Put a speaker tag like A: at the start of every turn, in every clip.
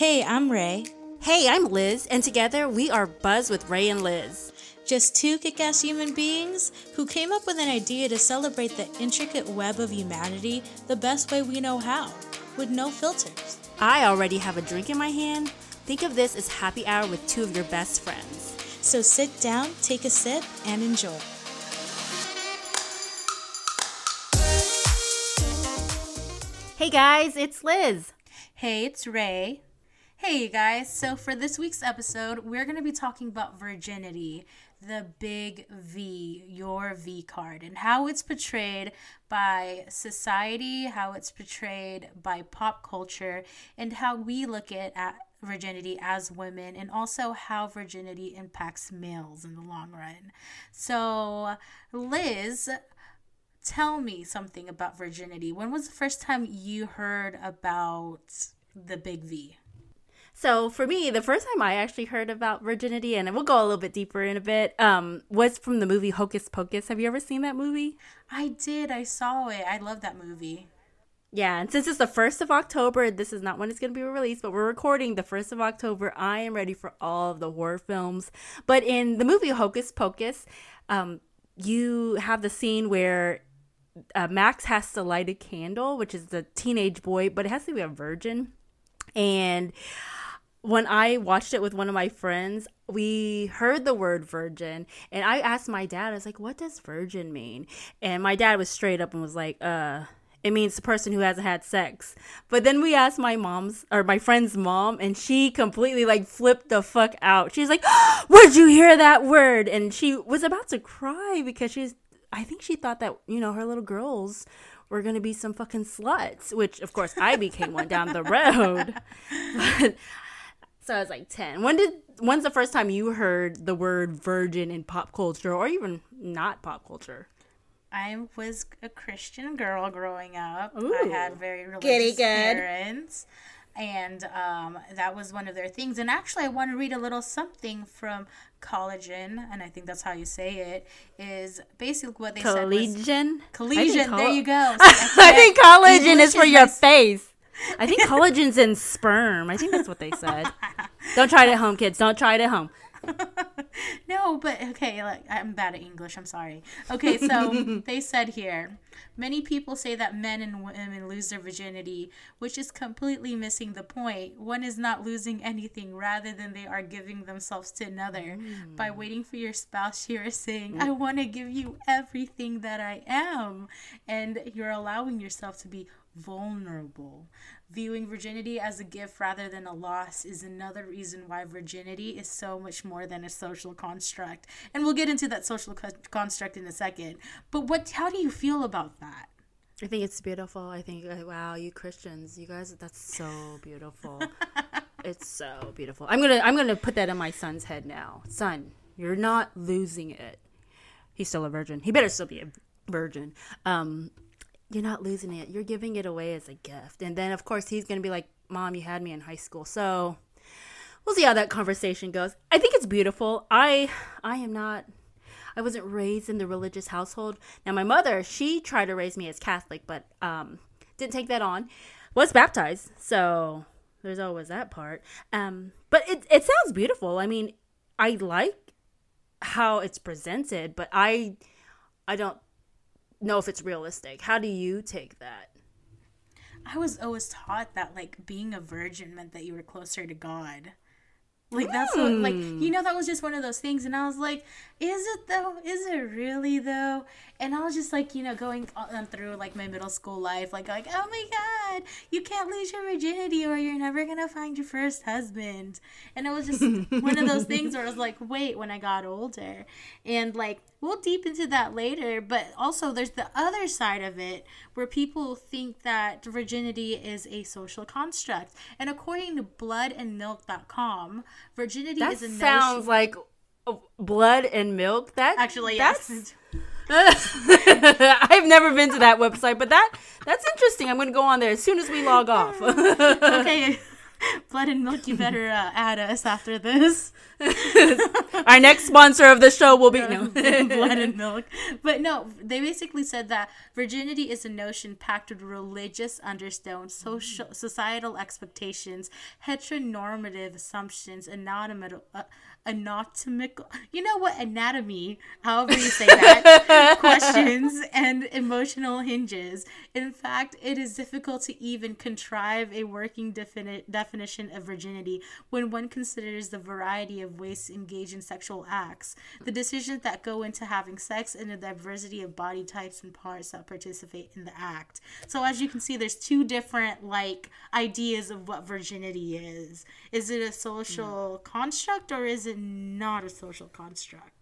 A: Hey, I'm Ray.
B: Hey, I'm Liz, and together we are Buzz with Ray and Liz.
A: Just two kick ass human beings who came up with an idea to celebrate the intricate web of humanity the best way we know how, with no filters.
B: I already have a drink in my hand. Think of this as happy hour with two of your best friends.
A: So sit down, take a sip, and enjoy.
B: Hey guys, it's Liz.
A: Hey, it's Ray. Hey, you guys. So, for this week's episode, we're going to be talking about virginity, the big V, your V card, and how it's portrayed by society, how it's portrayed by pop culture, and how we look at, at virginity as women, and also how virginity impacts males in the long run. So, Liz, tell me something about virginity. When was the first time you heard about the big V?
B: So for me, the first time I actually heard about virginity, and we'll go a little bit deeper in a bit, um, was from the movie Hocus Pocus. Have you ever seen that movie?
A: I did. I saw it. I love that movie.
B: Yeah, and since it's the 1st of October, this is not when it's going to be released, but we're recording the 1st of October. I am ready for all of the horror films. But in the movie Hocus Pocus, um, you have the scene where uh, Max has to light a candle, which is the teenage boy, but it has to be a virgin. And when I watched it with one of my friends, we heard the word virgin, and I asked my dad, I was like, what does virgin mean? And my dad was straight up and was like, uh, it means the person who hasn't had sex. But then we asked my mom's or my friend's mom, and she completely like flipped the fuck out. She's like, Where'd you hear that word? And she was about to cry because she's, I think she thought that, you know, her little girls were to be some fucking sluts, which of course I became one down the road. But so I was like 10. When did when's the first time you heard the word virgin in pop culture or even not pop culture?
A: I was a Christian girl growing up.
B: Ooh.
A: I had very religious parents. And um, that was one of their things. And actually, I want to read a little something from Collagen, and I think that's how you say it, is basically what they said. was-
B: Collegian?
A: Collegian, there you go.
B: I think collagen
A: English
B: is for your
A: my-
B: face. I think collagen's in sperm. I think that's what they said. Don't try it at home, kids. Don't try it at home.
A: No, but okay, like I'm bad at English. I'm sorry. Okay, so they said here, many people say that men and women lose their virginity, which is completely missing the point. One is not losing anything, rather than they are giving themselves to another. By hmm. waiting for your spouse, you are saying, hmm. "I want to give you everything that I am," and you're allowing yourself to be vulnerable. Viewing virginity as a gift rather than a loss is another reason why virginity is so much more than a social construct. And we'll get into that social co- construct in a second. But what how do you feel about that?
B: I think it's beautiful. I think, uh, wow, you Christians, you guys, that's so beautiful. it's so beautiful. I'm gonna, I'm gonna put that in my son's head now. Son, you're not losing it. He's still a virgin. He better still be a virgin. Um, you're not losing it. You're giving it away as a gift. And then, of course, he's gonna be like, "Mom, you had me in high school." So we'll see how that conversation goes. I think it's beautiful. I, I am not. I wasn't raised in the religious household. Now my mother, she tried to raise me as Catholic, but um, didn't take that on. Was baptized, so there's always that part. Um, but it it sounds beautiful. I mean, I like how it's presented, but I I don't know if it's realistic. How do you take that?
A: I was always taught that like being a virgin meant that you were closer to God. Like that's what, like hmm. you know that was just one of those things, and I was like, is it though? Is it really though? And I was just like, you know, going on through like my middle school life, like like oh my god, you can't lose your virginity or you're never gonna find your first husband. And it was just one of those things where I was like, wait, when I got older, and like we'll deep into that later, but also there's the other side of it where people think that virginity is a social construct. And according to bloodandmilk.com, virginity
B: That
A: is a
B: sounds
A: notion-
B: like blood and milk. That
A: actually
B: that's
A: yes.
B: I've never been to that website, but that that's interesting. I'm going to go on there as soon as we log off.
A: okay. Blood and milk, you better uh, add us after this.
B: Our next sponsor of the show will be no.
A: blood and milk. But no, they basically said that virginity is a notion packed with religious undertones, social, societal expectations, heteronormative assumptions, anatomical, uh, anatomical, you know what, anatomy, however you say that, questions, and emotional hinges. In fact, it is difficult to even contrive a working defini- definition of virginity when one considers the variety of ways to engage in sexual acts, the decisions that go into having sex, and the diversity of body types and parts that participate in the act. So, as you can see, there's two different like ideas of what virginity is. Is it a social construct or is it not a social construct?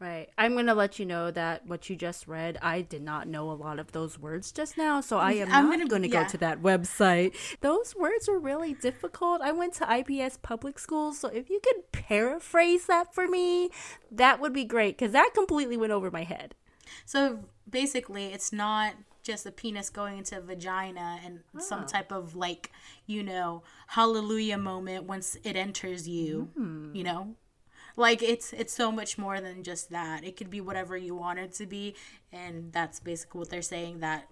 B: Right. I'm going to let you know that what you just read, I did not know a lot of those words just now, so I am
A: I'm
B: not
A: gonna- yeah.
B: go to that website. Those words are really difficult. I went to IPS public schools, so if you could paraphrase that for me, that would be great because that completely went over my head.
A: So basically, it's not just a penis going into a vagina and some ah. type of like, you know, hallelujah moment once it enters you, hmm. you know? Like it's it's so much more than just that. It could be whatever you want it to be, and that's basically what they're saying that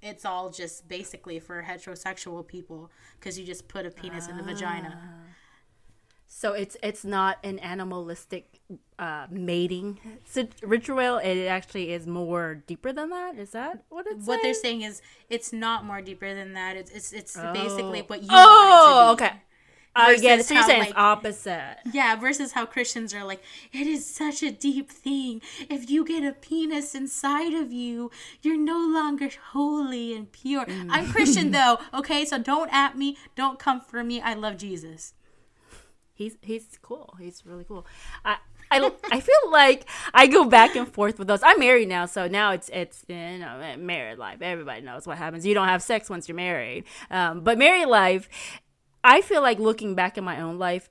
A: it's all just basically for heterosexual people because you just put a penis in the vagina.
B: So it's it's not an animalistic uh, mating ritual. It actually is more deeper than that. Is that what it's
A: What they're saying is it's not more deeper than that. It's it's, it's basically what you
B: Oh,
A: want it to be.
B: okay. It.
A: Versus
B: So you're saying
A: like-
B: it's opposite.
A: Yeah, versus how Christians are like, it is such a deep thing. If you get a penis inside of you, you're no longer holy and pure. I'm Christian though, okay? So don't at me, don't come for me. I love Jesus.
B: He's he's cool. He's really cool. I I, I feel like I go back and forth with those. I'm married now, so now it's it's you know married life. Everybody knows what happens. You don't have sex once you're married. Um, but married life, I feel like looking back in my own life,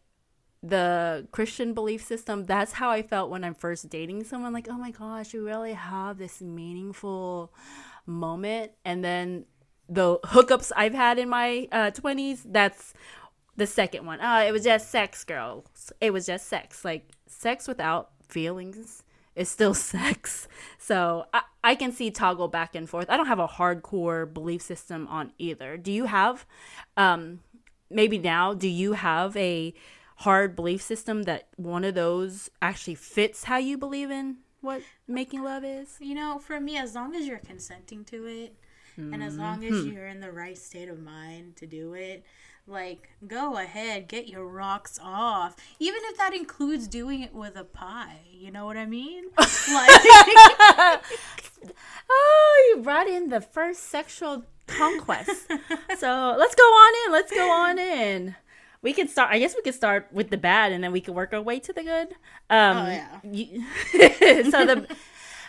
B: the Christian belief system. That's how I felt when I'm first dating someone. Like, oh my gosh, we really have this meaningful moment, and then the hookups I've had in my uh, 20s. That's the second one. Oh, it was just sex, girls. It was just sex. Like sex without feelings is still sex. So I, I can see toggle back and forth. I don't have a hardcore belief system on either. Do you have, um, maybe now, do you have a hard belief system that one of those actually fits how you believe in what making love is?
A: You know, for me, as long as you're consenting to it, and as long as hmm. you're in the right state of mind to do it, like go ahead, get your rocks off. Even if that includes doing it with a pie, you know what I mean? Like,
B: Oh, you brought in the first sexual conquest. so let's go on in. Let's go on in. We could start. I guess we could start with the bad, and then we could work our way to the good. Um,
A: Oh, yeah.
B: you- so the,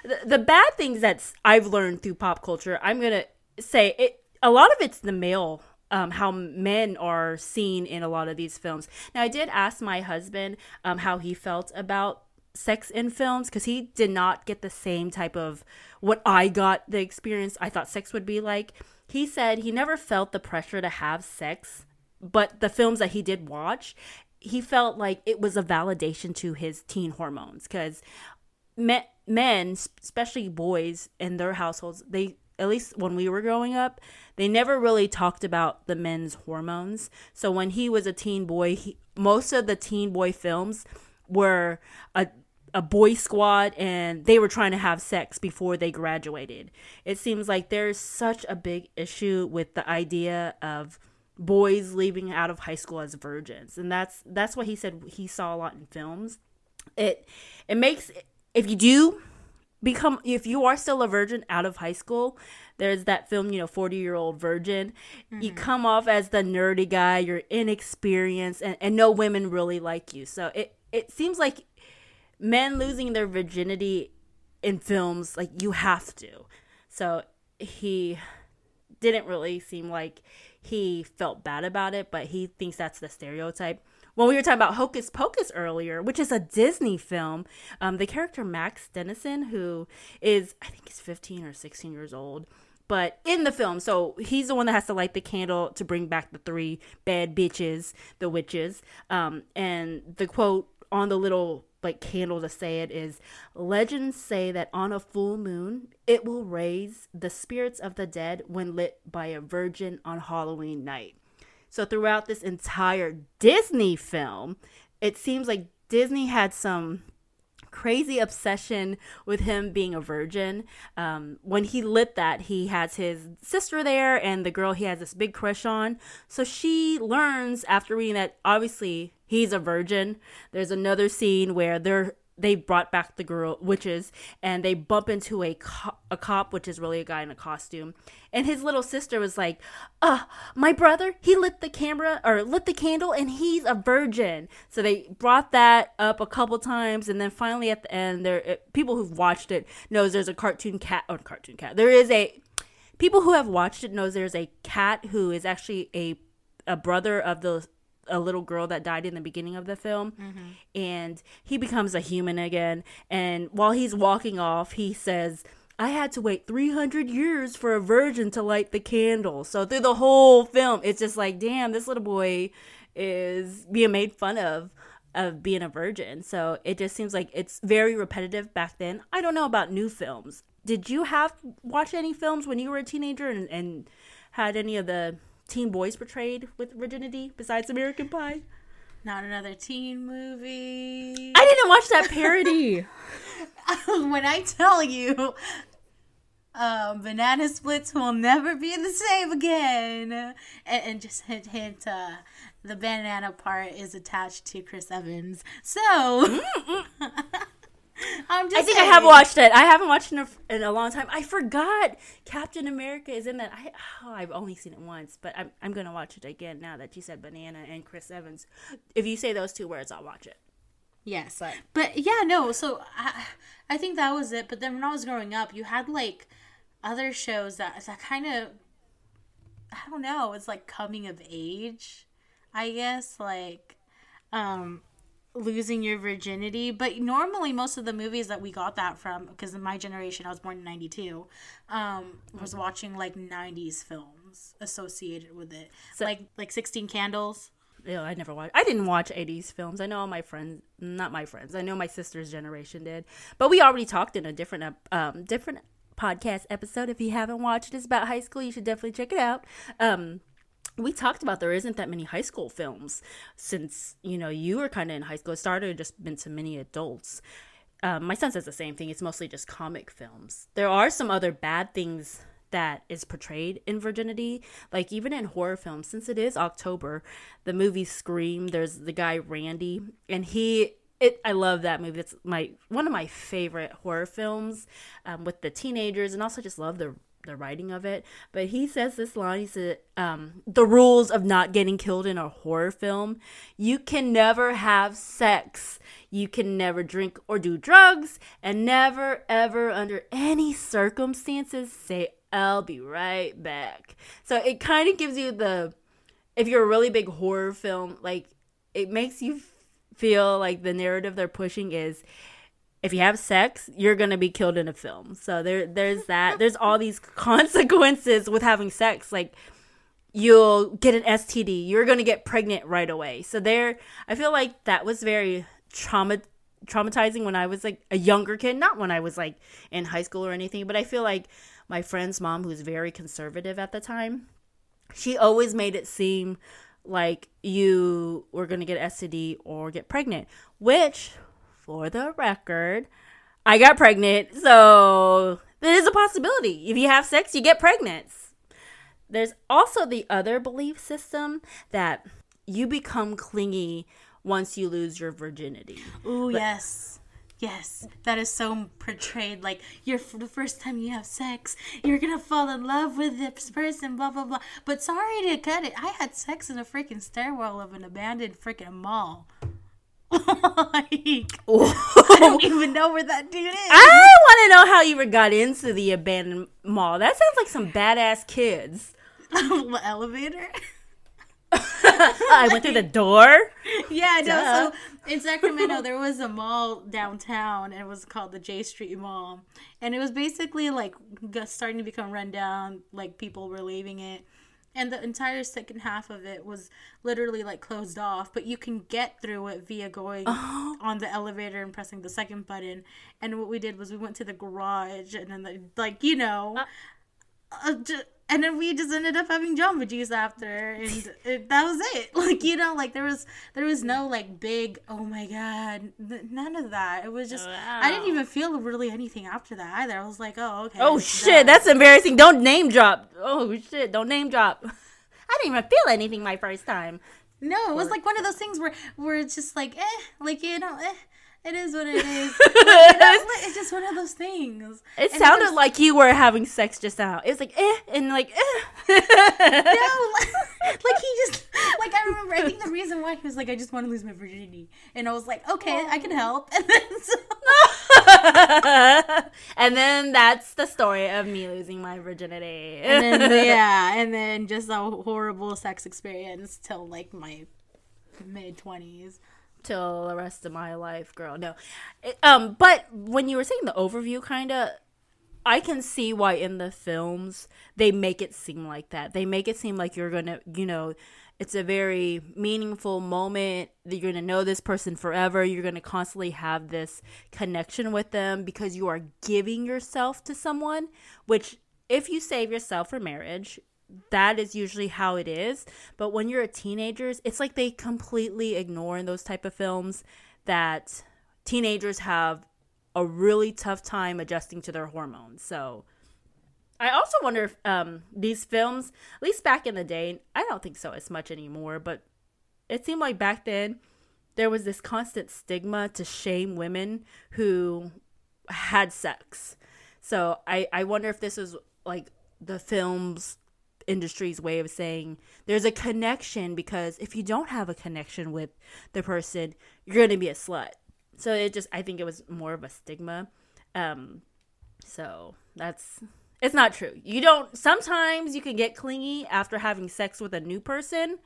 B: the the bad things that I've learned through pop culture, I'm gonna say it. A lot of it's the male. Um, how men are seen in a lot of these films. Now, I did ask my husband um, how he felt about sex in films because he did not get the same type of what I got the experience I thought sex would be like. He said he never felt the pressure to have sex, but the films that he did watch, he felt like it was a validation to his teen hormones because men, men, especially boys in their households, they at least when we were growing up, they never really talked about the men's hormones. So when he was a teen boy, he, most of the teen boy films were a a boy squad and they were trying to have sex before they graduated. It seems like there's such a big issue with the idea of boys leaving out of high school as virgins. And that's that's what he said he saw a lot in films. It it makes if you do become if you are still a virgin out of high school there's that film you know 40 year old virgin you mm-hmm. come off as the nerdy guy you're inexperienced and, and no women really like you so it it seems like men losing their virginity in films like you have to so he didn't really seem like he felt bad about it but he thinks that's the stereotype when we were talking about Hocus Pocus earlier, which is a Disney film, um, the character Max Dennison, who is I think he's 15 or 16 years old, but in the film, so he's the one that has to light the candle to bring back the three bad bitches, the witches. Um, and the quote on the little like candle to say it is legends say that on a full moon it will raise the spirits of the dead when lit by a virgin on Halloween night. So throughout this entire Disney film, it seems like Disney had some crazy obsession with him being a virgin. Um, when he lit that, he has his sister there and the girl he has this big crush on. So she learns after reading that, obviously, he's a virgin. There's another scene where they're they brought back the girl witches and they bump into a co- a cop which is really a guy in a costume and his little sister was like uh my brother he lit the camera or lit the candle and he's a virgin so they brought that up a couple times and then finally at the end there uh, people who've watched it knows there's a cartoon cat or cartoon cat there is a people who have watched it knows there's a cat who is actually a a brother of the a little girl that died in the beginning of the film mm-hmm. and he becomes a human again and while he's walking off he says I had to wait 300 years for a virgin to light the candle. So through the whole film, it's just like, damn, this little boy is being made fun of of being a virgin. So it just seems like it's very repetitive back then. I don't know about new films. Did you have watch any films when you were a teenager and, and had any of the teen boys portrayed with virginity besides American Pie?
A: Not another teen movie.
B: I didn't watch that parody.
A: when I tell you, um, banana splits will never be the same again, and, and just hint, hint. Uh, the banana part is attached to Chris Evans, so.
B: I'm just I think saying. I have watched it. I haven't watched it in a, in a, long time. I forgot Captain America is in that. I oh, I've only seen it once, but I'm I'm gonna watch it again now that you said banana and Chris Evans. If you say those two words, I'll watch it.
A: Yes, but, but yeah, no. So I I think that was it. But then when I was growing up, you had like other shows that that kind of I don't know. It's like coming of age, I guess. Like um losing your virginity but normally most of the movies that we got that from because in my generation i was born in 92 um was watching like 90s films associated with it so, like like 16 candles
B: yeah, I never watched. I didn't watch '80s films. I know all my friends, not my friends. I know my sister's generation did, but we already talked in a different, um, different podcast episode. If you haven't watched, it's about high school. You should definitely check it out. Um, we talked about there isn't that many high school films since you know you were kind of in high school. It started just been to many adults. Um, my son says the same thing. It's mostly just comic films. There are some other bad things that is portrayed in virginity, like even in horror films. Since it is October, the movie Scream. There's the guy Randy, and he it, I love that movie. It's my one of my favorite horror films um, with the teenagers, and also just love the the writing of it. But he says this line. He said, um, "The rules of not getting killed in a horror film: you can never have sex, you can never drink or do drugs, and never, ever, under any circumstances, say I'll be right back." So it kind of gives you the, if you're a really big horror film, like it makes you feel like the narrative they're pushing is if you have sex, you're gonna be killed in a film. So there, there's that. There's all these consequences with having sex. Like you'll get an STD. You're gonna get pregnant right away. So there, I feel like that was very trauma traumatizing when I was like a younger kid. Not when I was like in high school or anything, but I feel like my friend's mom, who's very conservative at the time, she always made it seem like you were gonna get STD or get pregnant, which for the record, I got pregnant, so there is a possibility. If you have sex, you get pregnant. There's also the other belief system that you become clingy once you lose your virginity.
A: Oh, yes. Yes, that is so portrayed. Like you're for the first time you have sex, you're gonna fall in love with this person, blah blah blah. But sorry to cut it, I had sex in a freaking stairwell of an abandoned freaking mall. like, I don't even know where that dude is.
B: I want to know how you ever got into the abandoned mall. That sounds like some badass kids.
A: elevator.
B: I went through the door.
A: Yeah, no.
B: Duh.
A: So in Sacramento, there was a mall downtown, and it was called the J Street Mall, and it was basically like starting to become run down. Like people were leaving it, and the entire second half of it was literally like closed off. But you can get through it via going on the elevator and pressing the second button. And what we did was we went to the garage, and then like, like you know. Uh, ju- and then we just ended up having Jamba Juice after, and it, that was it. Like you know, like there was there was no like big oh my god, n- none of that. It was just I didn't even feel really anything after that either. I was like, oh okay.
B: Oh shit,
A: done.
B: that's embarrassing. Don't name drop. Oh shit, don't name drop. I didn't even feel anything my first time.
A: no. It was like one of those things where where it's just like eh, like you know eh. It is what it is. Like, you know, it's just one of those things.
B: It
A: And
B: sounded
A: was-
B: like you were having sex just now. It was like eh and like eh.
A: no, like he just like I remember. I think the reason why he was like, I just want to lose my virginity, and I was like, okay, I can help. And then so,
B: and then that's the story of me losing my virginity.
A: and then yeah, and then just a horrible sex experience till like my mid twenties.
B: Till the rest of my life, girl. No, um, but when you were saying the overview, kind of, I can see why in the films they make it seem like that. They make it seem like you're gonna, you know, it's a very meaningful moment that you're gonna know this person forever. You're gonna constantly have this connection with them because you are giving yourself to someone. Which, if you save yourself for marriage, that is usually how it is. But when you're a teenagers it's like they completely ignore in those type of films that teenagers have a really tough time adjusting to their hormones. So i also wonder if um, these films at least back in the day i don't think so as much anymore but it seemed like back then there was this constant stigma to shame women who had sex. So i i wonder if this is like the films industry's way of saying there's a connection because if you don't have a connection with the person you're going to be a slut. So it just i think it was more of a stigma. Um so that's it's not true. You don't sometimes you can get clingy after having sex with a new person.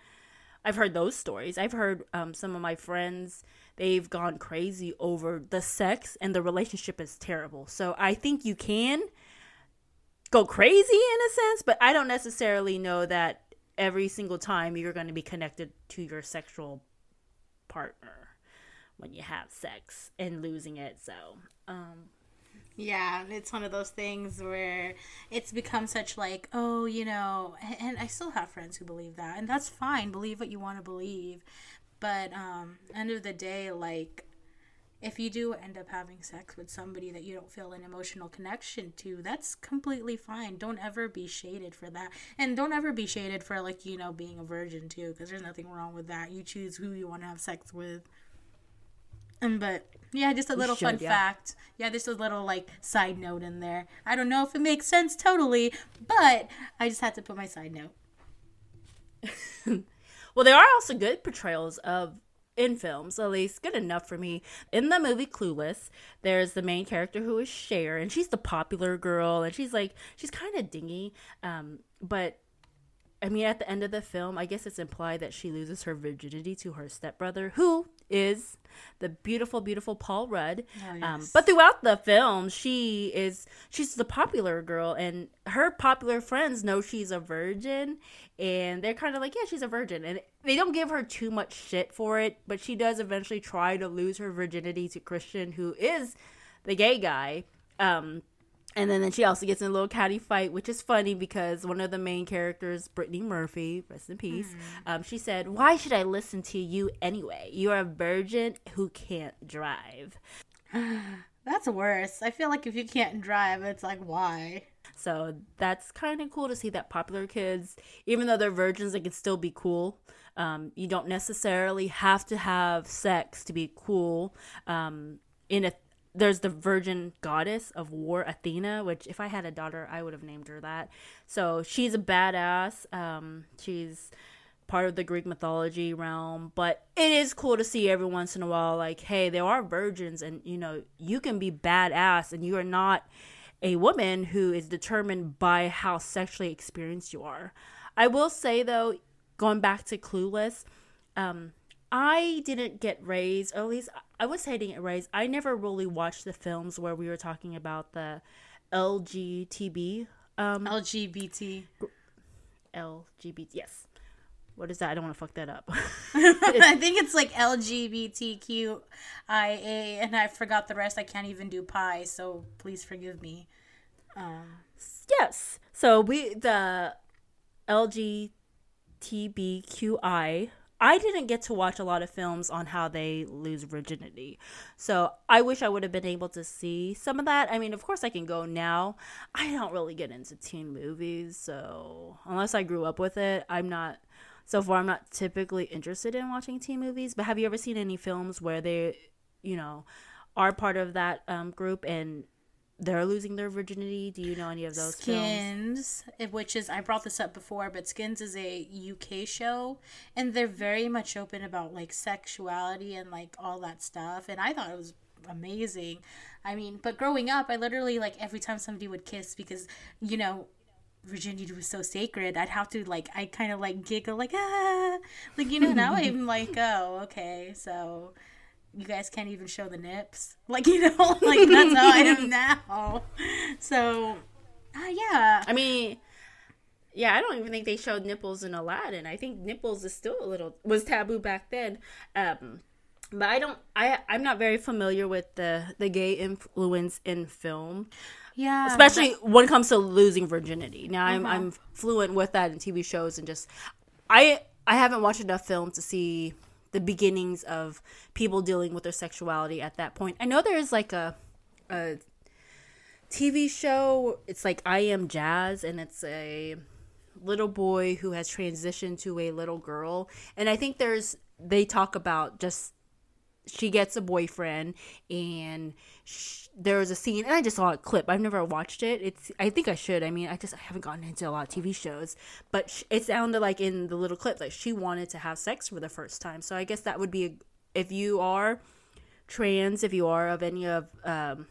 B: I've heard those stories. I've heard um, some of my friends they've gone crazy over the sex and the relationship is terrible. So i think you can go crazy in a sense, but I don't necessarily know that every single time you're going to be connected to your sexual partner when you have sex and losing it. So, um,
A: Yeah, it's one of those things where it's become such like, oh, you know, and- I still have friends who believe that, and that's fine. Believe what you want to believe, but um, end of the day, like, if you do end up having sex with somebody that you don't feel an emotional connection to, that's completely fine. Don't ever be shaded for that, and don't ever be shaded for like you know being a virgin too, because there's nothing wrong with that. You choose who you want to have sex with. Um, but yeah, just a little
B: should,
A: fun
B: yeah.
A: fact. Yeah, just a little like side note in there. I don't know if it makes sense totally, but I just had to put my side note.
B: well, there are also good portrayals of in films, at least good enough for me. In the movie Clueless, there's the main character who is Cher, and she's the popular girl, and she's like she's kind of dingy, um, but I mean, at the end of the film, I guess it's implied that she loses her virginity to her stepbrother, who is the beautiful, beautiful Paul Rudd.
A: Oh,
B: um, but throughout the film, she is she's the popular girl, and her popular friends know she's a virgin, and they're kind of like, yeah, she's a virgin, and they don't give her too much shit for it. But she does eventually try to lose her virginity to Christian, who is the gay guy. Um, and then, then she also gets in a little catty fight, which is funny because one of the main characters, Brittany Murphy, rest in peace, um, she said, Why should I listen to you anyway? You're a virgin who can't drive.
A: That's worse. I feel like if you can't drive, it's like why?
B: So that's kind of cool to see that popular kids, even though they're virgins, they can still be cool. Um, you don't necessarily have to have sex to be cool. Um, in a there's the virgin goddess of war, Athena, which if I had a daughter, I would have named her that. So she's a badass. Um, she's part of the Greek mythology realm, but it is cool to see every once in a while, like, hey, there are virgins, and you know, you can be badass, and you are not a woman who is determined by how sexually experienced you are. I will say though, going back to Clueless, um, I didn't get raised, or at least I was say it raised. I never really watched the films where we were talking about the LGTB. Um,
A: LGBT.
B: LGBT. Yes. What is that? I don't want to fuck that up.
A: I think it's like LGBTQIA, and I forgot the rest. I can't even do pi, so please forgive me. Um,
B: yes. So we the LGBTQI. I didn't get to watch a lot of films on how they lose virginity. So I wish I would have been able to see some of that. I mean, of course, I can go now. I don't really get into teen movies. So unless I grew up with it, I'm not so far I'm not typically interested in watching teen movies, but have you ever seen any films where they, you know, are part of that um, group and they're losing their virginity? Do you know any of those
A: Skins, films? which is I brought this up before, but Skins is a UK show, and they're very much open about like sexuality and like all that stuff. And I thought it was amazing. I mean, but growing up, I literally like every time somebody would kiss because you know virginity was so sacred, I'd have to like I kind of like giggle like ah like you know now I'm like oh okay so you guys can't even show the nips like you know like that's how I am now so uh, yeah
B: I mean yeah I don't even think they showed nipples in Aladdin I think nipples is still a little was taboo back then um but I don't I I'm not very familiar with the the gay influence in film
A: yeah.
B: Especially when it comes to losing virginity. Now I'm uh-huh. I'm fluent with that in TV shows and just I I haven't watched enough film to see the beginnings of people dealing with their sexuality at that point. I know there's like a a TV show. It's like I Am Jazz and it's a little boy who has transitioned to a little girl and I think there's they talk about just she gets a boyfriend and sh- there was a scene and i just saw a clip. I've never watched it. It's i think i should. I mean i just I haven't gotten into a lot of tv shows but sh- it sounded like in the little clip that she wanted to have sex for the first time. So i guess that would be a, if you are trans if you are of any of um,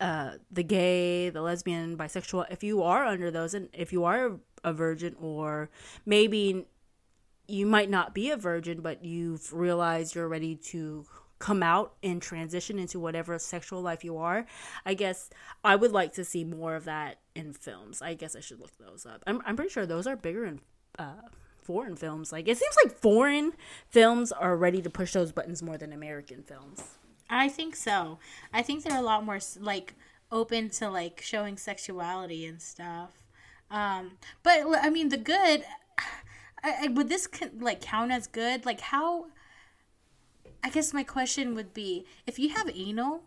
B: uh, the gay the lesbian bisexual if you are under those and if you are a virgin or maybe you might not be a virgin, but you've realized you're ready to come out and transition into whatever sexual life you are. I guess I would like to see more of that in films. I guess I should look those up. I'm, I'm pretty sure those are bigger in uh, foreign films. Like, it seems like foreign films are ready to push those buttons more than American films.
A: I think so. I think they're a lot more, like, open to, like, showing sexuality and stuff. Um, but, I mean, the good I, I, would this like count as good? Like how? I guess my question would be: if you have anal,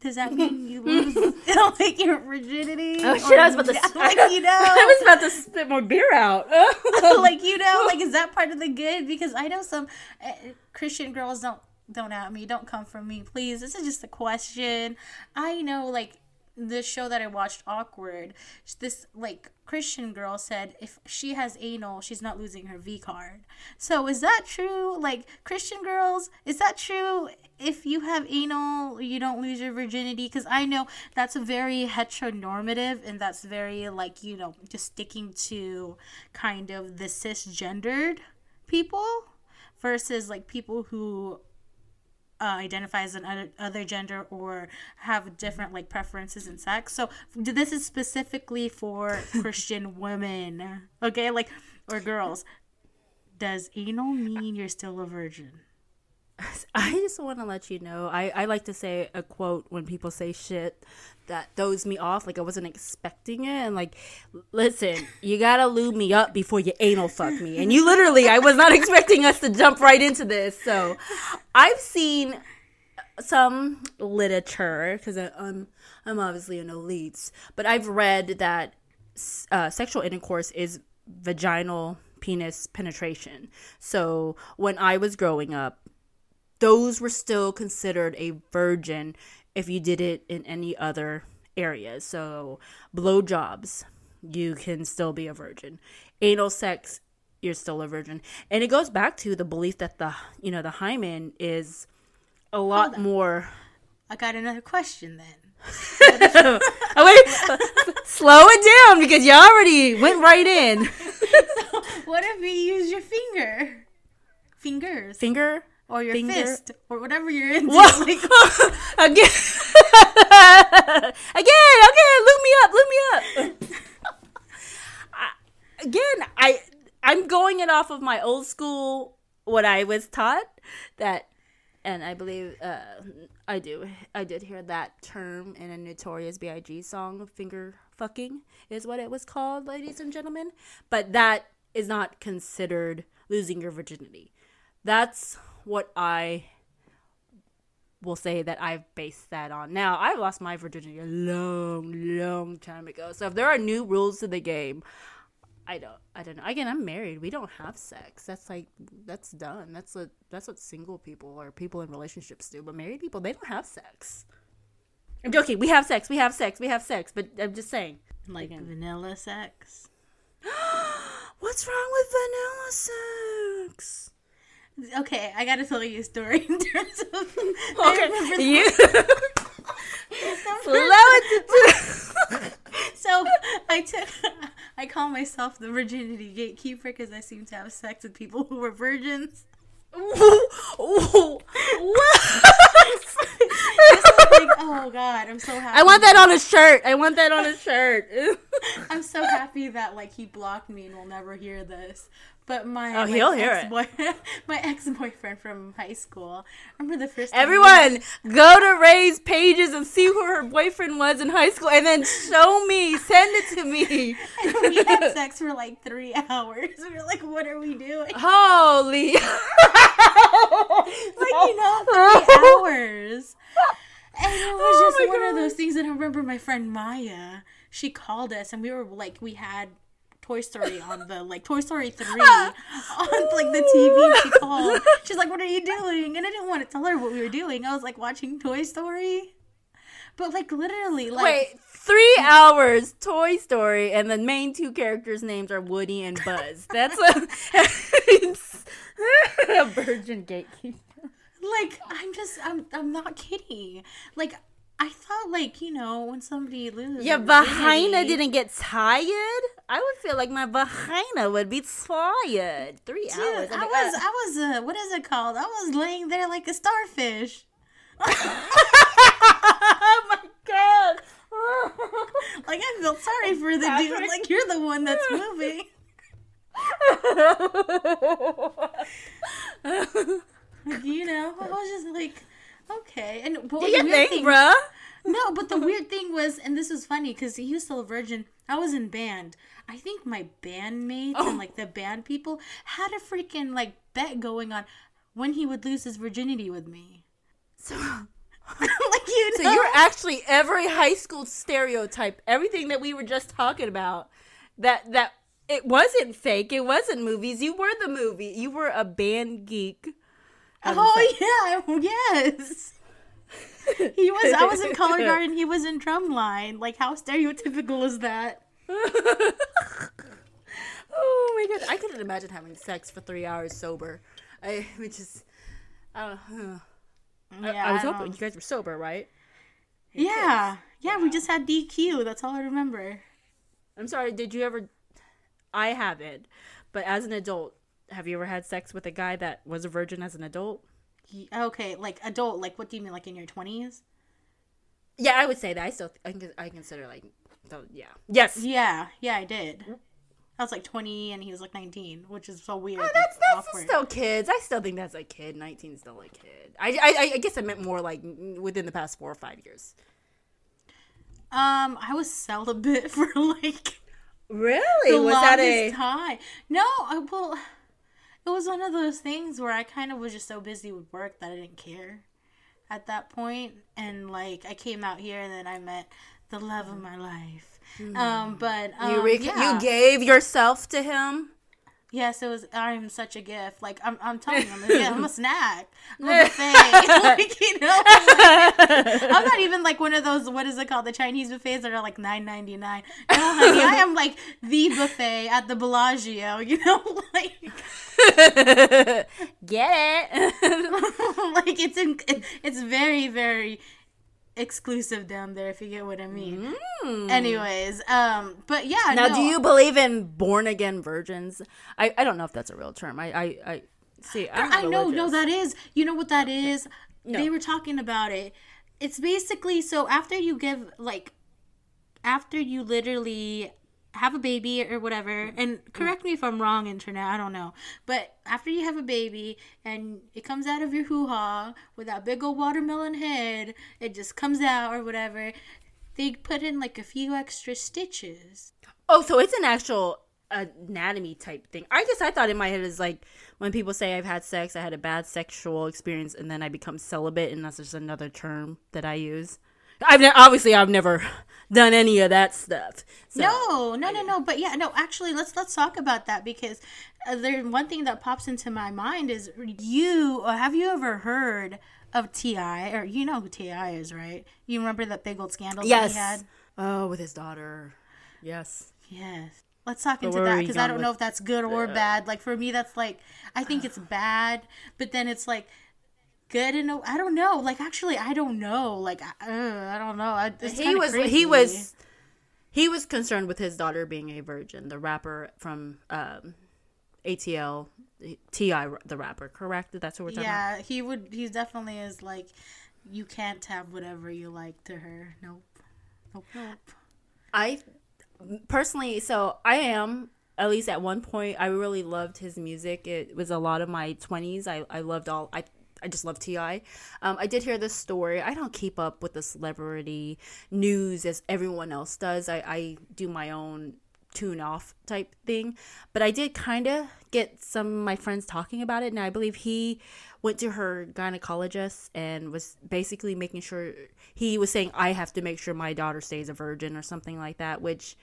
A: does that mean you lose like your virginity?
B: Oh shit! I was about to like you know. I was about to spit more beer out.
A: like you know, like is that part of the good? Because I know some uh, Christian girls don't don't at me, don't come for me, please. This is just a question. I know, like the show that I watched, Awkward, this like Christian girl said if she has anal, she's not losing her V card. So is that true? Like Christian girls, is that true? If you have anal, you don't lose your virginity because I know that's very heteronormative and that's very like you know just sticking to kind of the cisgendered people versus like people who uh, identify as an other, other gender or have different like preferences in sex. So this is specifically for Christian women, okay, like or girls. Does anal mean you're still a virgin?
B: I just want to let you know. I, I like to say a quote when people say shit that throws me off. Like I wasn't expecting it. And like, listen, you gotta lube me up before you anal fuck me. And you literally, I was not expecting us to jump right into this. So I've seen some literature because I'm I'm obviously an elite, but I've read that uh, sexual intercourse is vaginal penis penetration. So when I was growing up, those were still considered a virgin if you did it in any other areas. So, blowjobs, you can still be a virgin. Anal sex, you're still a virgin. And it goes back to the belief that the, you know, the hymen is a lot more.
A: I got another question then.
B: oh, wait, slow it down because you already went right in.
A: so, what if you use your finger? Fingers.
B: Finger
A: or your
B: finger.
A: fist or whatever you're into. Like,
B: again. again, again, look me up, look me up. I- again, I I'm going it off of my old school what I was taught that and I believe uh, I do I did hear that term in a Notorious B.I.G. song finger fucking is what it was called ladies and gentlemen but that is not considered losing your virginity that's what I will say that I've based that on. Now, I lost my virginity a long, long time ago. So if there are new rules to the game, I don't I don't know. Again, I'm married. We don't have sex. That's like that's done. That's what that's what single people or people in relationships do. But married people, they don't have sex. I'm joking. We have sex. We have sex. We have sex. But I'm just saying.
A: like vanilla sex.
B: What's wrong with vanilla sex?
A: Okay, I gotta tell you a story in terms of.
B: Okay, you slow it
A: So I took, I call myself the virginity gatekeeper because I seem to have sex with people who were virgins like, oh god, I'm so happy.
B: I want that on a shirt. I want that on a shirt.
A: I'm so happy that like he blocked me and will never hear this. But my
B: Oh, he'll hear it.
A: my ex boyfriend from high school. I remember the first
B: Everyone, go to Ray's pages and see who her boyfriend was in high school, and then show me. Send it to me.
A: And we had sex for like three hours. We were like, what are we doing?
B: Holy!
A: Like, you know, three hours. And it was
B: Oh
A: just one of those things. And I remember my friend Maya, she called us and we were like, we had Toy Story on the, like, Toy Story 3 on, like, the TV. She called. She's like, what are you doing? And I didn't want to tell her what we were doing. I was like, watching Toy Story. But, like, literally, like,
B: Wait, three hours, Toy Story, and the main two characters' names are Woody and Buzz. That's a, a virgin gatekeeper.
A: Like I'm just I'm I'm not kidding. Like I thought like, you know, when somebody loses
B: Your
A: their
B: vagina didn't get tired? I would feel like my vagina would be tired. Three
A: Dude,
B: hours.
A: I
B: mean,
A: was
B: uh,
A: I was uh what is it called? I was laying there like a starfish.
B: oh my god.
A: Like I feel sorry for the dude. Like you're the one that's moving. Like, you know, I was just like, what
B: Do
A: was
B: you
A: the weird
B: think,
A: thing-
B: bruh?
A: No, but the weird thing was, and this was funny because he was still a virgin. I was in band. I think my bandmates
B: Oh.
A: and like the band people had a freaking like bet going on when he would lose his virginity with me.
B: So,
A: like you
B: so
A: know,
B: you're actually every high school stereotype, everything that we were just talking about. That that it wasn't fake. It wasn't movies. You were the movie. You were a band geek.
A: oh yeah, yes. He was. I was in color guard and he was in drumline. Like how stereotypical is that?
B: Oh my god, I couldn't imagine having sex for three hours sober. I would just, I don't know. I,
A: Yeah,
B: I was
A: I
B: hoping you guys were sober, right?
A: Yeah, yeah. We just had DQ. That's all I remember.
B: I'm sorry. Did you ever? I haven't, but as an adult, have you ever had sex with a guy that was a virgin as an adult?
A: Ye- Okay, like adult. Like what do you mean? Like in your twenties?
B: Yeah, I would say that. I still, I, can, I consider like, so, yeah, yes.
A: Yeah, yeah, I did. I was like 20 and he was like 19, which is so weird.
B: Oh,
A: like,
B: that's that's still kids. I still think that's a kid. 19 is still a kid. I, I I guess I meant more like within the past four or five years.
A: Um, I was celibate for like
B: Really?
A: the
B: was that a?
A: time. No, I well, it was one of those things where I kind of was just so busy with work that I didn't care at that point. and like I came out here and then I met the love of my life. Um, but um,
B: You re-
A: yeah.
B: you gave yourself to him.
A: Yes, it was. I'm such a gift. Like I'm, I'm telling you, I'm a, yeah, I'm a snack. I'm a buffet. like you know, like, I'm not even like one of those. What is it called? The Chinese buffets that are like nine ninety nine. No, honey, I am like the buffet at the Bellagio. You know, like
B: Get it?
A: like it's in, it's very very exclusive down there if you get what I mean. Mm. Anyways, um, but yeah.
B: Now, no. do you believe in born again virgins? I, I don't know if that's a real term. I I, I see.
A: I'm I know, no, that is. You know what that is? No. They were talking about it. It's basically so after you give like after you literally have a baby or whatever and correct me if i'm wrong internet i don't know but after you have a baby and it comes out of your hoo-ha with that big old watermelon head it just comes out or whatever they put in like a few extra stitches.
B: Oh so it's an actual anatomy type thing. I guess i thought in my head is like when people say i've had sex i had a bad sexual experience and then i become celibate and that's just another term that i use. I've ne- obviously I've never done any of that stuff.
A: So, no, no, no, no. But yeah, no. Actually, let's let's talk about that because uh, there one thing that pops into my mind is you. Have you ever heard of T.I. or you know who T.I. is, right? You remember that big old scandal yes. that he had?
B: Oh, with his daughter. Yes.
A: Yes. Let's talk into that because I don't know if that's good or bad. Like for me, that's like I think it's bad, but then it's like good in a I don't know. Like actually, I don't know. Like uh, I don't know. It's
B: he was crazy. he was he was concerned with his daughter being a virgin. The rapper from um, ATL, T.I., the rapper, correct? That's what we're talking
A: yeah,
B: about.
A: Yeah, he would. He definitely is like, you can't have whatever you like to her. Nope, nope, nope.
B: I personally, so I am at least at one point i really loved his music it was a lot of my 20s i, I loved all i I just love Ti. Um, I did hear this story. I don't keep up with the celebrity news as everyone else does. I, I do my own tune off type thing, but I did kind of get some of my friends talking about it, and I believe he went to her gynecologist and was basically making sure he was saying I have to make sure my daughter stays a virgin or something like that, which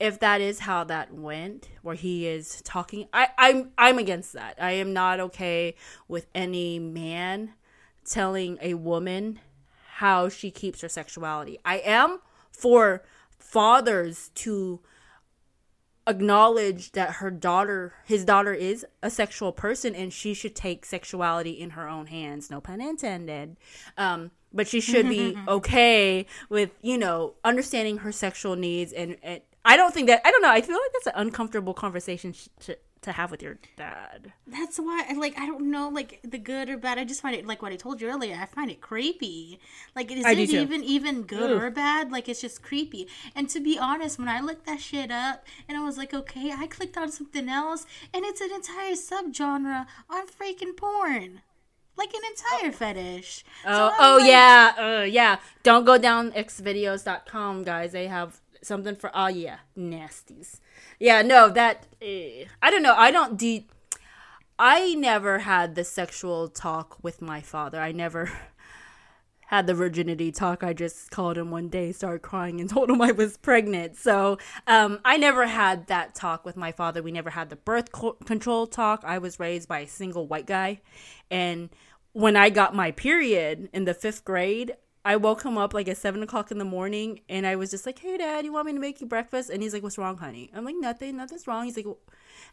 B: if that is how that went where he is talking I, I'm I'm against that. I am not okay with any man telling a woman how she keeps her sexuality. I am for fathers to acknowledge that her daughter his daughter is a sexual person and she should take sexuality in her own hands no pun intended um, but she should be okay with you know understanding her sexual needs and, and I don't think that I don't know. I feel like that's an uncomfortable conversation sh- to to have with your dad.
A: That's why, like, I don't know, like the good or bad. I just find it like what I told you earlier. I find it creepy. Like, is it even even good or bad? Like, it's just creepy. And to be honest, when I looked that shit up and I was like, okay, I clicked on something else, and it's an entire subgenre on freaking porn like an entire fetish.
B: Oh, so oh like, yeah, uh, yeah. Don't go down xvideos.com, guys. They have something for oh yeah nasties. Yeah no that uh, i don't know. I don't de i never had the sexual talk with my father. I never had the virginity talk. I just called him one day started crying and told him i was pregnant. So um, i never had that talk with my father. We never had the birth co- control talk. I was raised by a single white guy. And when i got my period in the fifth grade I woke him up like at seven o'clock in the morning, and I was just like, "Hey, Dad, you want me to make you breakfast?" And he's like, "What's wrong, honey?" I'm like, "Nothing, nothing's wrong." He's like, well,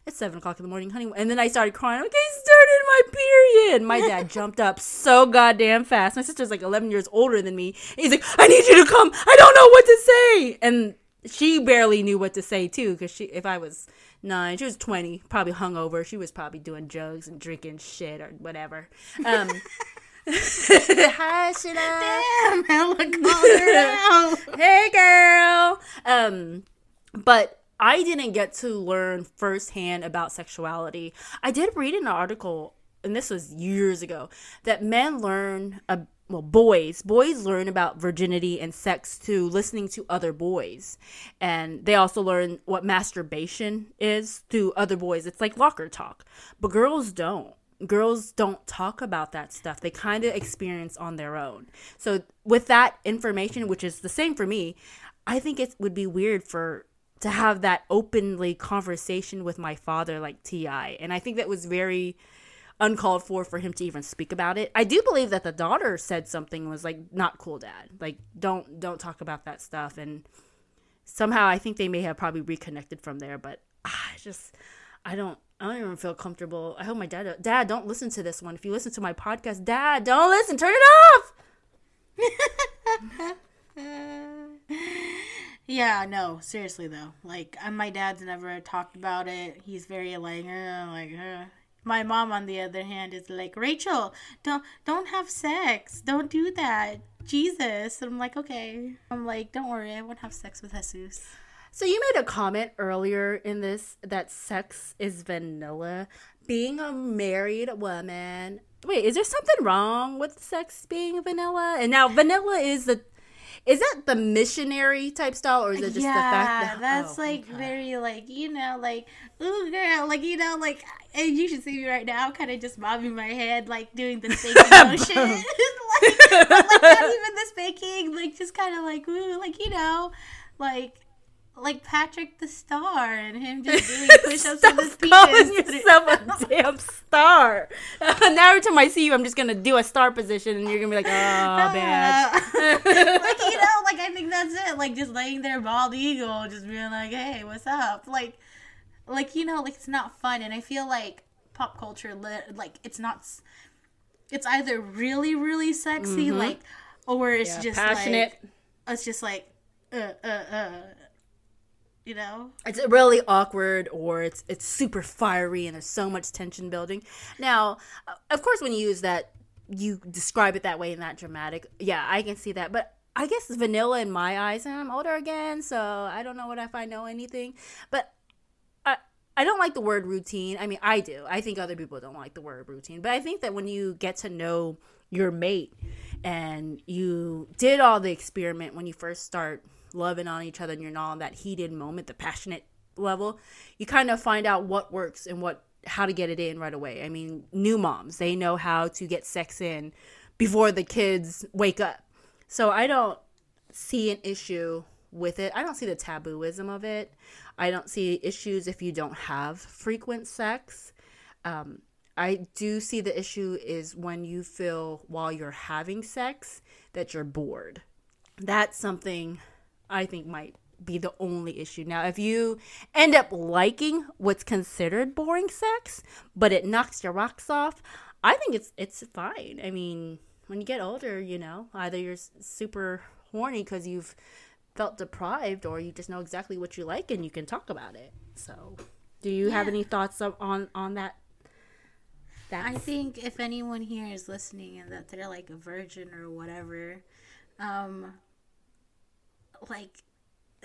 B: "It's seven o'clock in the morning, honey." And then I started crying. I'm like, "I started my period." My dad jumped up so goddamn fast. My sister's like 11 years older than me. He's like, "I need you to come. I don't know what to say." And she barely knew what to say too, because she, if I was nine, she was 20, probably hungover. She was probably doing drugs and drinking shit or whatever. Um, Hi, Sheila. Damn, Ella called her out. hey, girl. Um, but I didn't get to learn firsthand about sexuality. I did read an article, and this was years ago, that men learn a well boys boys learn about virginity and sex through listening to other boys and they also learn what masturbation is through other boys it's like locker talk but girls don't girls don't talk about that stuff. They kind of experience on their own. So with that information, which is the same for me, I think it would be weird for to have that openly conversation with my father like T.I., and I think that was very uncalled for for him to even speak about it. I do believe that the daughter said something was like not cool dad. Like don't don't talk about that stuff and somehow I think they may have probably reconnected from there, but ah, just I don't I don't even feel comfortable. I hope my dad Dad, don't listen to this one. If you listen to my podcast, Dad, don't listen. Turn it off.
A: yeah, no, seriously though. Like, uh, my dad's never talked about it. He's very like, uh, like, uh. My mom, on the other hand, is like, Rachel, don't don't have sex. Don't do that. Jesus. And I'm like, okay. I'm like, don't worry, I won't have sex with Jesus.
B: So you made a comment earlier in this that sex is vanilla. Being a married woman. Wait, is there something wrong with sex being vanilla? And now vanilla is the is that the missionary type style or is it just
A: yeah,
B: the fact that
A: that's
B: oh,
A: like
B: okay.
A: very like you know like ooh girl like you know like and you should see me right now kind of just bobbing my head like doing the spanking motion like, but, like not even the spanking like just kind of like ooh like you know like like Patrick the Star and him just doing push-ups with his penis.
B: yourself a damn star. now every time I see you, I'm just gonna do a star position, and you're gonna be like, "Oh, bad."
A: like you know, like I think that's it. Like just laying there, bald eagle, just being like, "Hey, what's up?" Like, like you know, like it's not fun, and I feel like pop culture, like it's not. It's either really, really sexy, like, or it's
B: Yeah,
A: just
B: passionate.
A: Like, it's just like, uh, uh, uh, you know.
B: it's really awkward or it's it's super fiery and there's so much tension building. Now, uh, of course, when you use that, you describe it that way and that dramatic. Yeah, I can see that, but. I guess vanilla in my eyes, and I'm older again, so I don't know what if I know anything. But I I don't like the word routine. I mean, I do. I think other people don't like the word routine, but I think that when you get to know your mate and you did all the experiment when you first start loving on each other and you're not on that heated moment, the passionate level, you kind of find out what works and what how to get it in right away. I mean, new moms, they know how to get sex in before the kids wake up. So I don't see an issue with it. I don't see the tabooism of it. I don't see issues if you don't have frequent sex. Um, I do see the issue is when you feel while you're having sex that you're bored. That's something I think might be the only issue. Now, if you end up liking what's considered boring sex, but it knocks your rocks off, I think it's it's fine. I mean, when you get older, you know, either you're super horny because you've felt deprived, or you just know exactly what you like and you can talk about it. So, do you have any thoughts on on that? That
A: I think if anyone here is listening and that they're like a virgin or whatever, um, like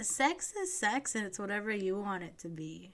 A: sex is sex and it's whatever you want it to be.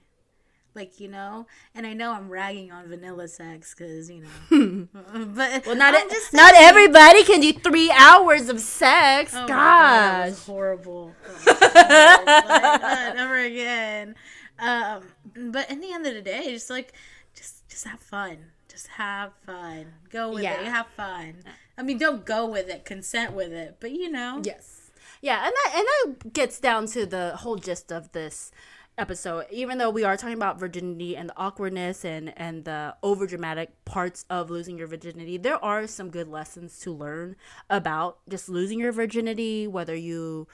A: Like, you know, and I know I'm ragging on vanilla sex because, you know, but
B: well, not
A: just
B: not everybody can do three hours of sex.
A: Oh my God,
B: Gosh.
A: horrible. Oh never again. Um, but in the end of the day, just like, just just have fun. Just have fun. Go with
B: Yeah.
A: it. Have fun. I mean, don't go with it. Consent with it. But you know,
B: Yes. Yeah, and that and that gets down to the whole gist of this episode. Even though we are talking about virginity and the awkwardness and and the over dramatic parts of losing your virginity, there are some good lessons to learn about just losing your virginity, whether you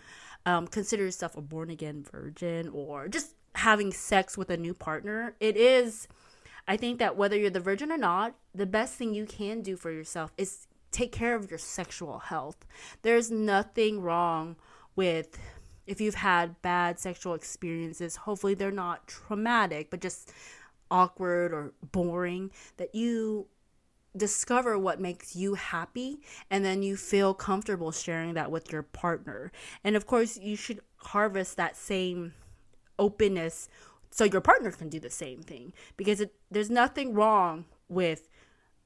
B: um, consider yourself a born again virgin or just having sex with a new partner. It is I think that whether you're the virgin or not, the best thing you can do for yourself is take care of your sexual health. There's nothing wrong with if you've had bad sexual experiences. Hopefully, they're not traumatic, but just awkward or boring, that you discover what makes you happy and then you feel comfortable sharing that with your partner. And of course, you should harvest that same openness so your partner can do the same thing because it, there's nothing wrong with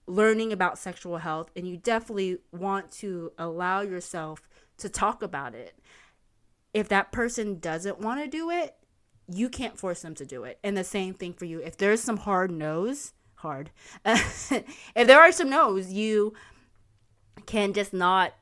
B: learning about sexual health and you definitely want to allow yourself to talk about it. If that person doesn't want to do it you can't force them to do it. And the same thing for you. If there's some hard no's hard if there are some no's you can just not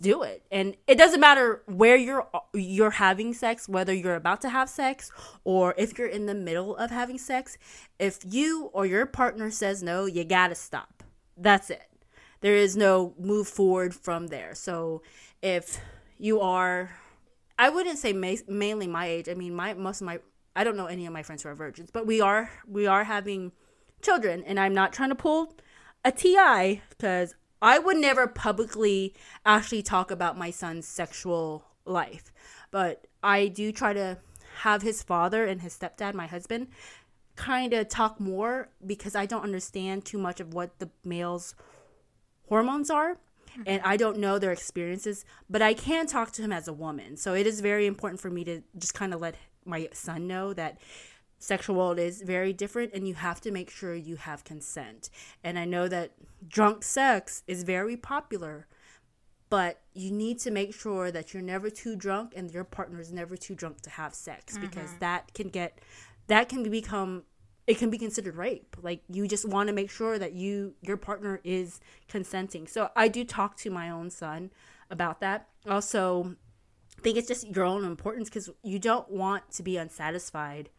B: do it. And it doesn't matter where you're you're having sex whether you're about to have sex or if you're in the middle of having sex if you or your partner says no you gotta stop. That's it. There is no move forward from there. So if you are i wouldn't say ma- mainly my age. I mean my most of my i don't know any of my friends who are virgins but we are we are having children. And i'm not trying to pull a T.I. because I would never publicly actually talk about my son's sexual life, but I do try to have his father and his stepdad, my husband, kind of talk more because I don't understand too much of what the male's hormones are and I don't know their experiences, but I can talk to him as a woman. So it is very important for me to just kind of let my son know that sexual world is very different and you have to make sure you have consent. And I know that drunk sex is very popular, but you need to make sure that you're never too drunk and your partner is never too drunk to have sex mm-hmm. because that can get that can become it can be considered rape. Like you just want to make sure that you your partner is consenting. So i do talk to my own son about that. Also I think it's just your own importance because you don't want to be unsatisfied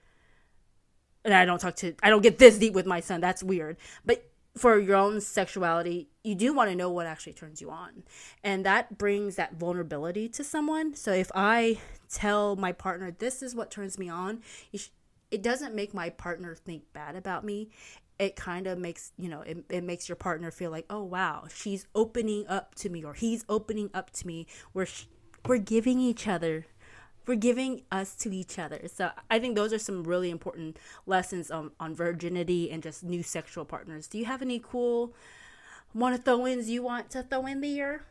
B: and i don't talk to i don't get this deep with my son. That's weird. But for your own sexuality you do want to know what actually turns you on. And that brings that vulnerability to someone. So if i tell my partner this is what turns me on sh- it doesn't make my partner think bad about me. It kind of makes you know it, it makes your partner feel like oh wow she's opening up to me or he's opening up to me. We're sh- we're giving each other we're giving us to each other so i think those are some really important lessons on, on virginity and just new sexual partners do you have any cool want to throw ins you want to throw in there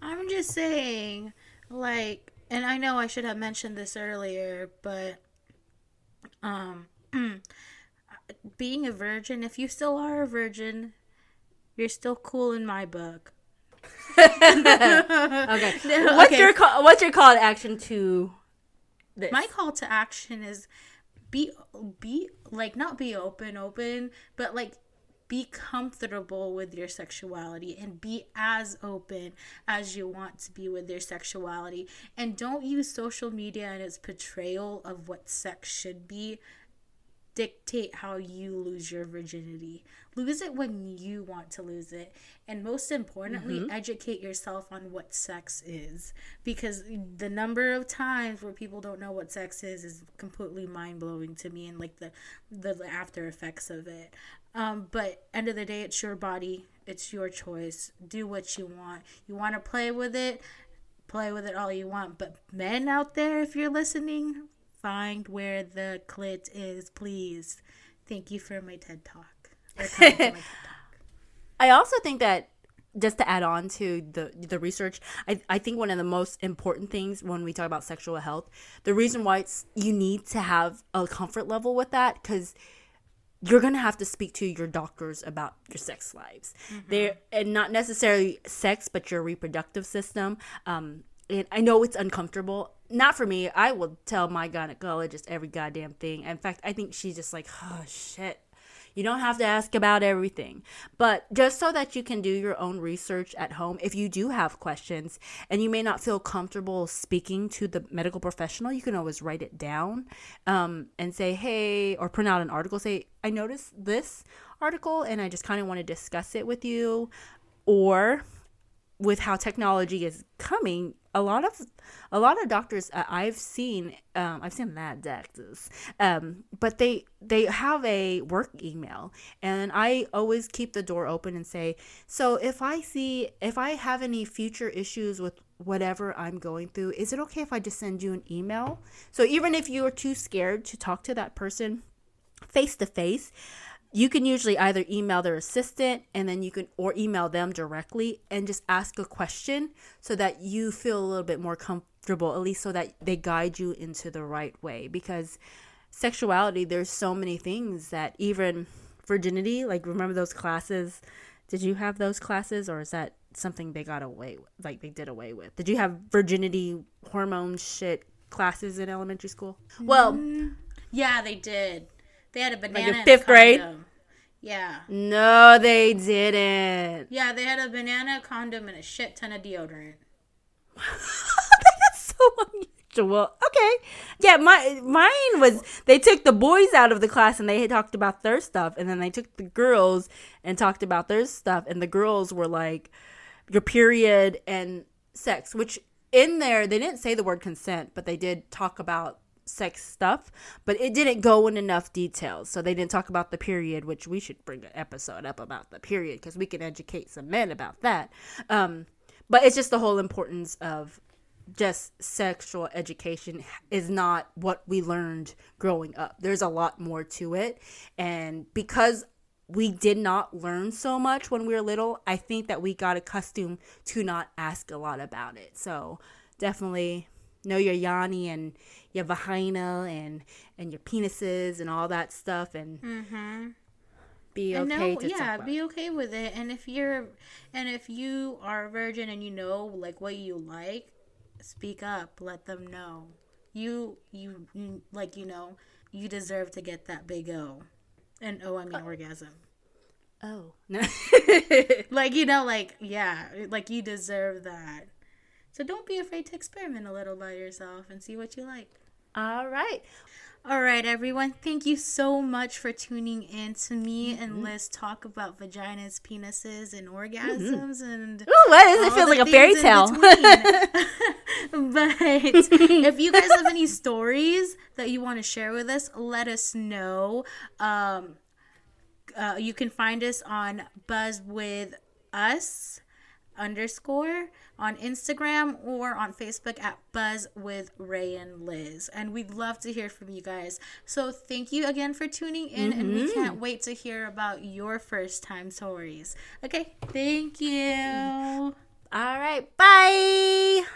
A: I'm just saying, like, and I know I should have mentioned this earlier, but um, being a virgin, if you still are a virgin, you're still cool in my book.
B: okay what's
A: Okay.
B: your call what's your call to action to this.
A: My call to action is be be like not be open open, but like be comfortable with your sexuality and be as open as you want to be with your sexuality. And don't use social media and its portrayal of what sex should be dictate how you lose your virginity. Lose it when you want to lose it. And most importantly, educate yourself on what sex is. Because the number of times where people don't know what sex is is completely mind blowing to me and like the the after effects of it. Um, but end of the day it's your body. It's your choice. Do what you want. You want to play with it, play with it all you want. But men out there, if you're listening, find where the clit is, please. Thank you for my TED talk. Or coming to my TED talk.
B: I also think that just to add on to the the research, I, I think one of the most important things when we talk about sexual health, the reason why it's you need to have a comfort level with that because you're gonna have to speak to your doctors about your sex lives. There and not necessarily sex, but your reproductive system. Um, and I know it's uncomfortable. Not for me. I will tell my gynecologist every goddamn thing. In fact, I think she's just like, oh shit. You don't have to ask about everything. But just so that you can do your own research at home, if you do have questions and you may not feel comfortable speaking to the medical professional, you can always write it down um, and say, hey, or print out an article. Say, I noticed this article and I just kind of want to discuss it with you. Or with how technology is coming, a lot of a lot of doctors uh, I've seen, um, I've seen that doctors, um, but they they have a work email, and I always keep the door open and say, so if I see if I have any future issues with whatever I'm going through, is it okay if I just send you an email? So even if you are too scared to talk to that person face to face, you can usually either email their assistant and then you can or email them directly and just ask a question so that you feel a little bit more comfortable at least so that they guide you into the right way. Because sexuality there's so many things that even virginity like remember those classes? Did you have those classes or is that something they got away with like they did away with? Did you have virginity hormone shit classes in elementary school? Well mm.
A: Yeah, they did. They had a banana. a
B: fifth grade?
A: condom. Yeah.
B: no they didn't
A: Yeah, they had a banana, condom, and a shit ton of deodorant.
B: That's so unusual. Okay. Yeah, my mine was they took the boys out of the class and they had talked about their stuff and then they took the girls and talked about their stuff and the girls were like your period and sex, which in there they didn't say the word consent, but they did talk about sex stuff, but it didn't go in enough details. So they didn't talk about the period, which we should bring an episode up about the period because we can educate some men about that. Um, but it's just the whole importance of just sexual education is not what we learned growing up. There's a lot more to it. And because we did not learn so much when we were little, I think that we got accustomed to not ask a lot about it. So definitely know your yoni and your vagina and and your penises and all that stuff and
A: Mm-hmm.
B: be
A: And
B: okay
A: know,
B: to
A: yeah, be okay with it. And if you're, and if you are a virgin and you know like what you like, speak up. Let them know. You, you, you like you know, you deserve to get that big O, and oh, I mean orgasm.
B: oh no.
A: Like you know, like yeah, like you deserve that. So don't be afraid to experiment a little by yourself and see what you like.
B: all right.
A: All right, everyone. Thank you so much for tuning in to me
B: Mm-hmm.
A: and Liz talk about vaginas, penises, and orgasms and
B: Ooh, what is it? feels like a fairy tale.
A: but if you guys have any stories that you want to share with us, let us know. Um, uh, you can find us on Buzz with Us underscore on Instagram or on Facebook at Buzz with Ray and Liz. And we'd love to hear from you guys. So thank you again for tuning in, and we mm-hmm. can't wait to hear about your first time stories. Okay, thank you. Mm-hmm.
B: all right. Bye.